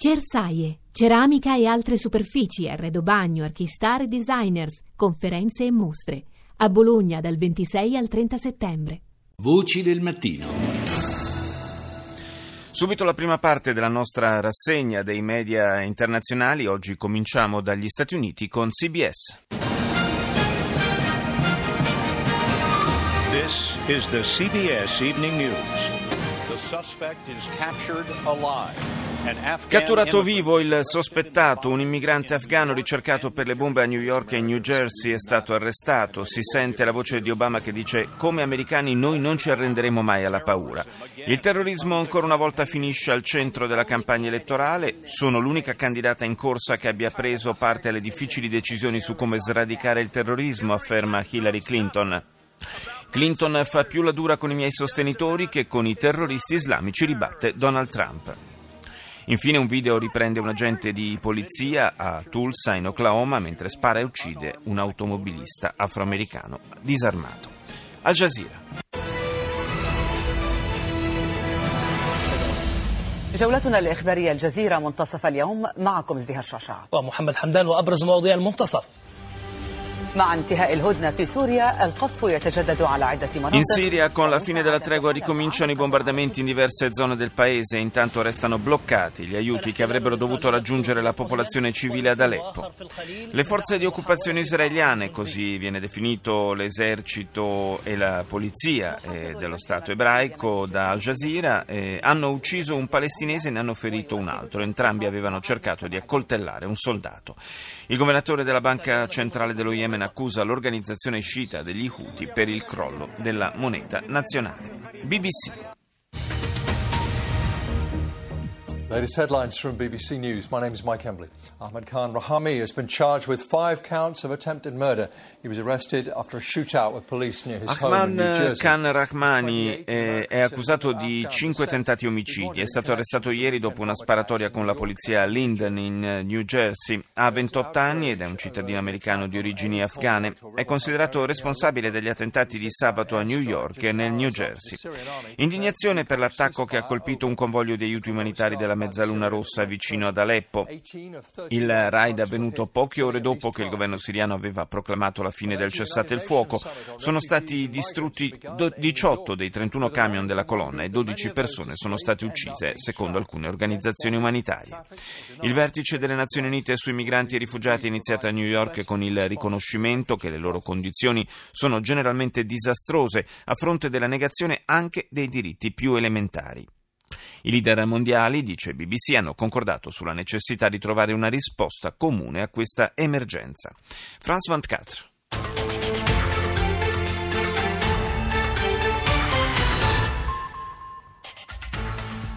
Cersaie, ceramica e altre superfici, arredo bagno, archistar e designers, conferenze e mostre. A Bologna dal 26 al 30 settembre. Voci del mattino. Subito la prima parte della nostra rassegna dei media internazionali. Oggi cominciamo dagli Stati Uniti con CBS. This is the CBS Evening News. The suspect is captured alive. Catturato vivo il sospettato, un immigrante afgano ricercato per le bombe a New York e New Jersey è stato arrestato. Si sente la voce di Obama che dice come americani noi non ci arrenderemo mai alla paura. Il terrorismo ancora una volta finisce al centro della campagna elettorale. Sono l'unica candidata in corsa che abbia preso parte alle difficili decisioni su come sradicare il terrorismo, afferma Hillary Clinton. Clinton fa più la dura con i miei sostenitori che con i terroristi islamici, ribatte Donald Trump. Infine un video riprende un agente di polizia a Tulsa in Oklahoma mentre spara e uccide un automobilista afroamericano disarmato. Al Jazeera. جولتنا الإخبارية الجزيرة منتصف اليوم معكم ازدهار شاشع ومحمد حمدان وأبرز مواضيع المنتصف in Siria, con la fine della tregua, ricominciano i bombardamenti in diverse zone del paese intanto restano bloccati gli aiuti che avrebbero dovuto raggiungere la popolazione civile ad Aleppo. Le forze di occupazione israeliane, così viene definito l'esercito e la polizia eh, dello Stato ebraico da Al Jazeera, eh, hanno ucciso un palestinese e ne hanno ferito un altro. Entrambi avevano cercato di accoltellare un soldato. Il governatore della Banca Centrale dello Yemen accusa l'organizzazione sciita degli Houthi per il crollo della moneta nazionale. BBC. Latest headlines from BBC News. My name is Mike Embley. Ahmed Khan Rahami has been charged with five counts of attempted murder. He was arrested after a shootout with police near his home in New Jersey. Khan Rahmani è, è accusato di cinque tentati omicidi. È stato arrestato ieri dopo una sparatoria con la polizia a Linden in New Jersey. Ha 28 anni ed è un cittadino americano di origini afghane. È considerato responsabile degli attentati di sabato a New York e nel New Jersey. Indignazione per l'attacco che ha colpito un convoglio di aiuti umanitari della Mezzaluna Rossa vicino ad Aleppo. Il raid è avvenuto poche ore dopo che il governo siriano aveva proclamato la fine del cessate il fuoco. Sono stati distrutti 18 dei 31 camion della colonna e 12 persone sono state uccise, secondo alcune organizzazioni umanitarie. Il vertice delle Nazioni Unite sui migranti e rifugiati è iniziato a New York con il riconoscimento che le loro condizioni sono generalmente disastrose a fronte della negazione anche dei diritti più elementari. I leader mondiali, dice BBC, hanno concordato sulla necessità di trovare una risposta comune a questa emergenza. France 24.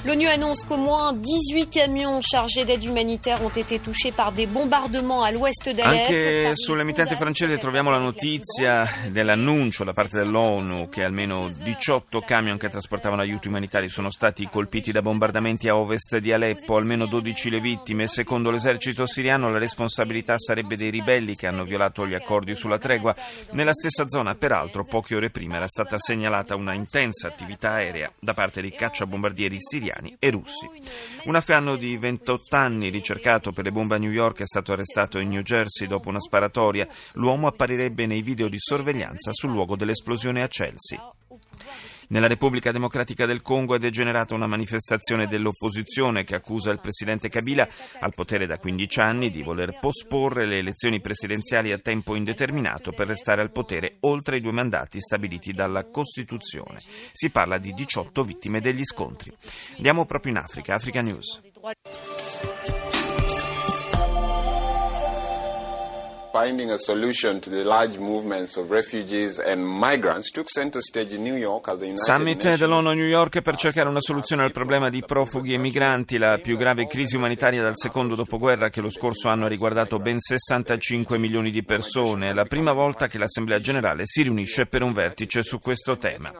L'ONU annonce qu'au moins 18 camions chargés d'aide humanitaire ont été touchés par des bombardements à l'ouest d'Alep. Anche sull'emittente francese troviamo la notizia dell'annuncio da parte dell'ONU che almeno 18 camion che trasportavano aiuti umanitari sono stati colpiti da bombardamenti a ovest di Aleppo, almeno 12 le vittime. Secondo l'esercito siriano la responsabilità sarebbe dei ribelli che hanno violato gli accordi sulla tregua. Nella stessa zona, peraltro, poche ore prima era stata segnalata una intensa attività aerea da parte dei cacciabombardieri siriani siriani e russi. Un afgano di 28 anni ricercato per le bombe a New York è stato arrestato in New Jersey dopo una sparatoria. L'uomo apparirebbe nei video di sorveglianza sul luogo dell'esplosione a Chelsea. Nella Repubblica Democratica del Congo è degenerata una manifestazione dell'opposizione che accusa il presidente Kabila, al potere da 15 anni, di voler posporre le elezioni presidenziali a tempo indeterminato per restare al potere oltre i due mandati stabiliti dalla Costituzione. Si parla di 18 vittime degli scontri. Andiamo proprio in Africa, Africa News. Finding a solution to the large movements of refugees and migrants took center stage in New York as the United Summit dell'ONU a New York per cercare una soluzione al problema di profughi e migranti, la più grave crisi umanitaria dal secondo dopoguerra che lo scorso anno ha riguardato ben 65 milioni di persone. È la prima volta che l'Assemblea generale si riunisce per un vertice su questo tema.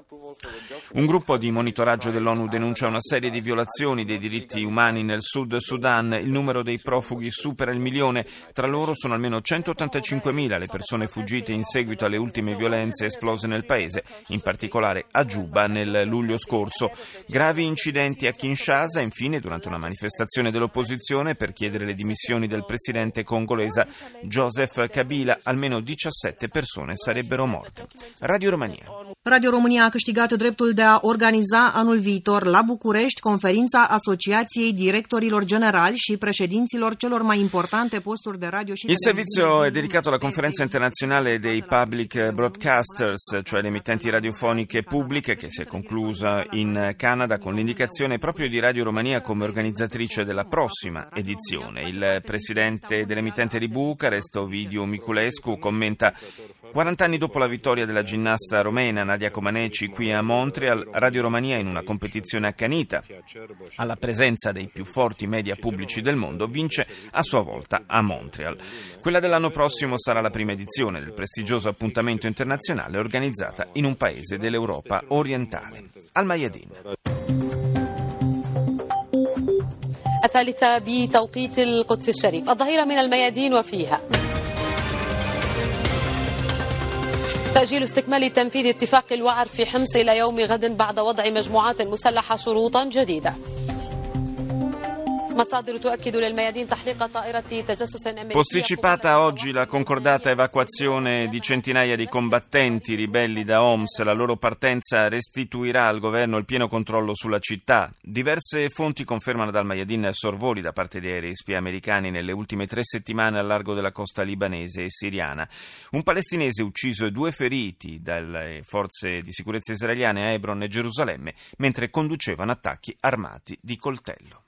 Un gruppo di monitoraggio dell'ONU denuncia una serie di violazioni dei diritti umani nel Sud Sudan. Il numero dei profughi supera il milione, tra loro sono almeno 180 55.000 le persone fuggite in seguito alle ultime violenze esplose nel paese, in particolare a Juba nel luglio scorso. Gravi incidenti a Kinshasa, infine, durante una manifestazione dell'opposizione per chiedere le dimissioni del presidente congolese Joseph Kabila, almeno 17 persone sarebbero morte. Radio Romania. Radio România a câștigat dreptul de a organiza anul viitor la București conferința Asociației Directorilor Generali și președinților celor mai importante posturi de radio și Il servizio è dedicato alla conferenza internazionale dei public broadcasters, cioè le emittenti radiofoniche pubbliche, che si è conclusa in Canada con l'indicazione proprio di Radio Romania come organizzatrice della prossima edizione. Il presidente dell'emittente di Bucarest, Ovidio Miculescu, commenta 40 anni dopo la vittoria della ginnasta romena Nadia Comaneci qui a Montreal, Radio Romania in una competizione accanita, alla presenza dei più forti media pubblici del mondo, vince a sua volta a Montreal. Quella dell'anno prossimo sarà la prima edizione del prestigioso appuntamento internazionale organizzata in un paese dell'Europa orientale. Al Mayadin. الثالثة بتوقيت القدس الشريف الظهيرة من الميادين وفيها تأجيل استكمال تنفيذ اتفاق الوعر في حمص إلى يوم غد بعد وضع مجموعات مسلحة شروطا جديدة. Posticipata oggi la concordata evacuazione di centinaia di combattenti ribelli da Homs, la loro partenza restituirà al governo il pieno controllo sulla città. Diverse fonti confermano dal Mayadin sorvoli da parte di aerei spia americani nelle ultime tre settimane al largo della costa libanese e siriana. Un palestinese ucciso e due feriti dalle forze di sicurezza israeliane a Hebron e Gerusalemme mentre conducevano attacchi armati di coltello.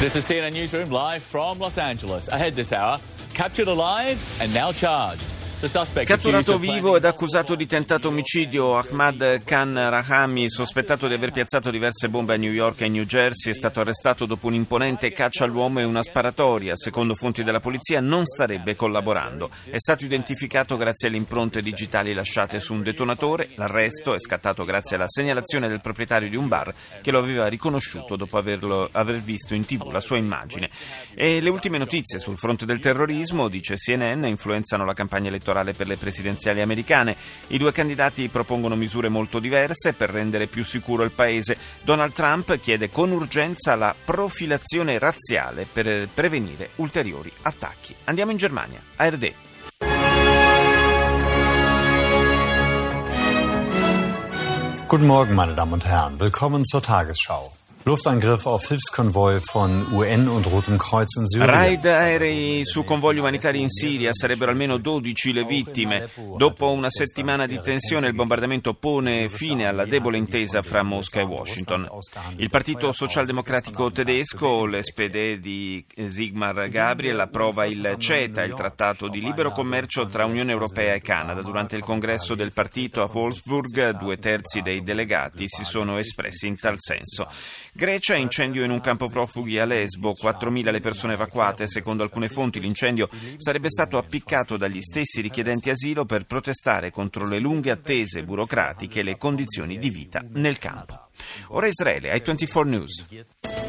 This is CNN Newsroom live from Los Angeles. Ahead this hour, captured alive and now charged. Catturato vivo ed accusato di tentato omicidio, Ahmad Khan Rahami, sospettato di aver piazzato diverse bombe a New York e New Jersey, è stato arrestato dopo un'imponente caccia all'uomo e una sparatoria. Secondo fonti della polizia non starebbe collaborando. È stato identificato grazie alle impronte digitali lasciate su un detonatore. L'arresto è scattato grazie alla segnalazione del proprietario di un bar che lo aveva riconosciuto dopo averlo, aver visto in tv la sua immagine. E le ultime notizie sul fronte del terrorismo, dice CNN, influenzano la campagna elettorale per le presidenziali americane. I due candidati propongono misure molto diverse per rendere più sicuro il paese. Donald Trump chiede con urgenza la profilazione razziale per prevenire ulteriori attacchi. Andiamo in Germania, ARD. Guten Morgen, meine Damen und Herren. Willkommen zur Tagesschau. Luftangriff auf Hilfskonvoi von UN und Rotem Kreuz in Syrien. Raid aerei su convogli umanitari in Siria sarebbero almeno 12 le vittime. Dopo una settimana di tensione il bombardamento pone fine alla debole intesa fra Mosca e Washington. Il Partito Socialdemocratico Tedesco, l'SPD di Sigmar Gabriel, approva il CETA, il trattato di libero commercio tra Unione Europea e Canada. Durante il congresso del partito a Wolfsburg due terzi dei delegati si sono espressi in tal senso. Grecia, incendio in un campo profughi a Lesbo, 4.000 le persone evacuate. Secondo alcune fonti l'incendio sarebbe stato appiccato dagli stessi richiedenti asilo per protestare contro le lunghe attese burocratiche e le condizioni di vita nel campo. Ora Israele, ai 24 News.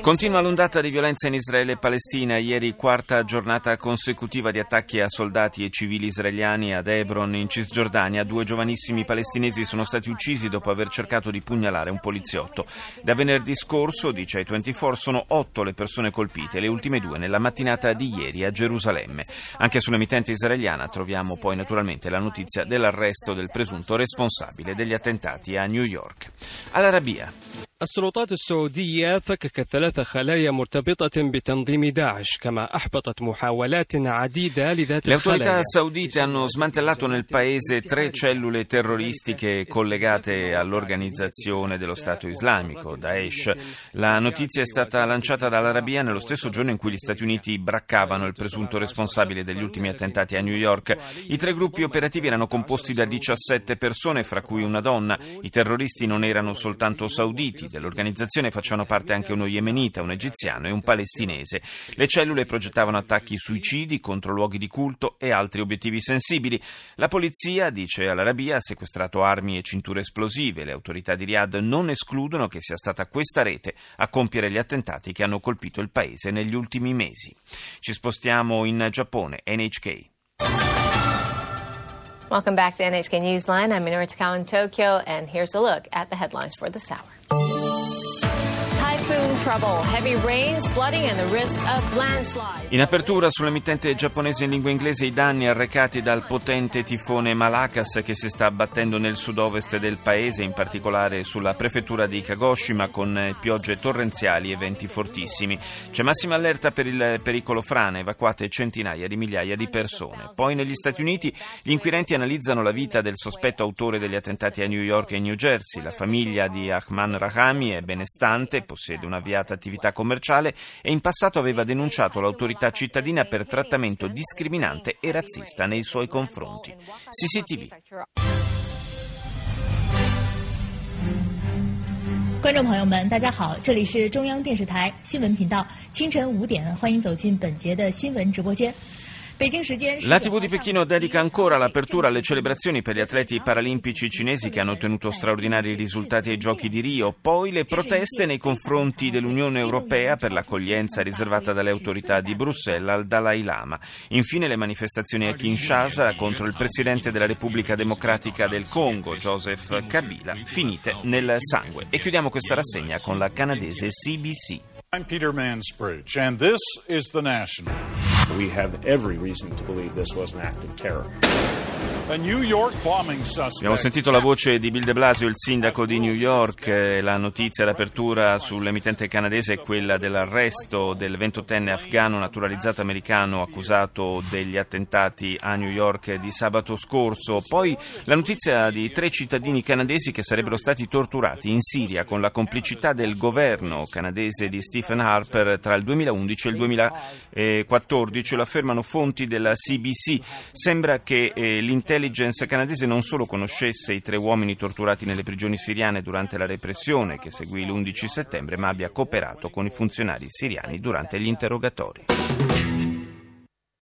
Continua l'ondata di violenza in Israele e Palestina. Ieri quarta giornata consecutiva di attacchi a soldati e civili israeliani ad Hebron in Cisgiordania. Due giovanissimi palestinesi sono stati uccisi dopo aver cercato di pugnalare un poliziotto. Da venerdì scorso, dice ai 24, sono otto le persone colpite, le ultime due nella mattinata di ieri a Gerusalemme. Anche sull'emittente israeliana troviamo poi naturalmente la notizia dell'arresto del presunto responsabile degli attentati a New York. All'Arabia. السلطات السعودية فككت ثلاث خلايا مرتبطة بتنظيم داعش كما أحبطت محاولات عديدة لذات Le autorità الخلايا saudite hanno smantellato nel paese tre cellule terroristiche collegate all'organizzazione dello Stato islamico, Daesh. La notizia è stata lanciata dall'Arabia nello stesso giorno in cui gli Stati Uniti braccavano il presunto responsabile degli ultimi attentati a New York. I tre gruppi operativi erano composti da 17 persone, fra cui una donna. I terroristi non erano soltanto sauditi, Dell'organizzazione facevano parte anche uno yemenita, un egiziano e un palestinese. Le cellule progettavano attacchi suicidi contro luoghi di culto e altri obiettivi sensibili. La polizia, dice Al-Arabia, ha sequestrato armi e cinture esplosive. Le autorità di Riyadh non escludono che sia stata questa rete a compiere gli attentati che hanno colpito il paese negli ultimi mesi. Ci spostiamo in Giappone, NHK. Welcome back to NHK Newsline. I'm Minoru Takao in Tokyo, and here's a look at the headlines for this hour. In apertura sull'emittente giapponese in lingua inglese i danni arrecati dal potente tifone Malakas che si sta abbattendo nel sud-ovest del paese, in particolare sulla prefettura di Kagoshima con piogge torrenziali e venti fortissimi. C'è massima allerta per il pericolo frane, evacuate centinaia di migliaia di persone. Poi negli Stati Uniti gli inquirenti analizzano la vita del sospetto autore degli attentati a New York e New Jersey. La famiglia di Ahman Rahami è benestante, possiede un'avviata attività commerciale e in passato aveva denunciato l'autorità cittadina per trattamento discriminante e razzista nei suoi confronti. CCTV. 观众朋友们，大家好，这里是中央电视台新闻频道，清晨五点，欢迎走进本节的新闻直播间。 La TV di Pechino dedica ancora l'apertura alle celebrazioni per gli atleti paralimpici cinesi che hanno ottenuto straordinari risultati ai Giochi di Rio, poi le proteste nei confronti dell'Unione Europea per l'accoglienza riservata dalle autorità di Bruxelles al Dalai Lama, infine le manifestazioni a Kinshasa contro il presidente della Repubblica Democratica del Congo, Joseph Kabila, finite nel sangue. E chiudiamo questa rassegna con la canadese CBC. I'm Peter Mansbridge, and this is The National. We have every reason to believe this was an act of terror. Abbiamo sentito la voce di Bill de Blasio, il sindaco di New York. La notizia d'apertura sull'emittente canadese è quella dell'arresto del 28enne afgano naturalizzato americano accusato degli attentati a New York di sabato scorso. Poi la notizia di tre cittadini canadesi che sarebbero stati torturati in Siria con la complicità del governo canadese di Stephen Harper tra il 2011 e il 2014. Lo affermano fonti della CBC. Sembra che eh, l'intelligenza l'intelligence canadese non solo conoscesse i tre uomini torturati nelle prigioni siriane durante la repressione che seguì l'11 settembre, ma abbia cooperato con i funzionari siriani durante gli interrogatori.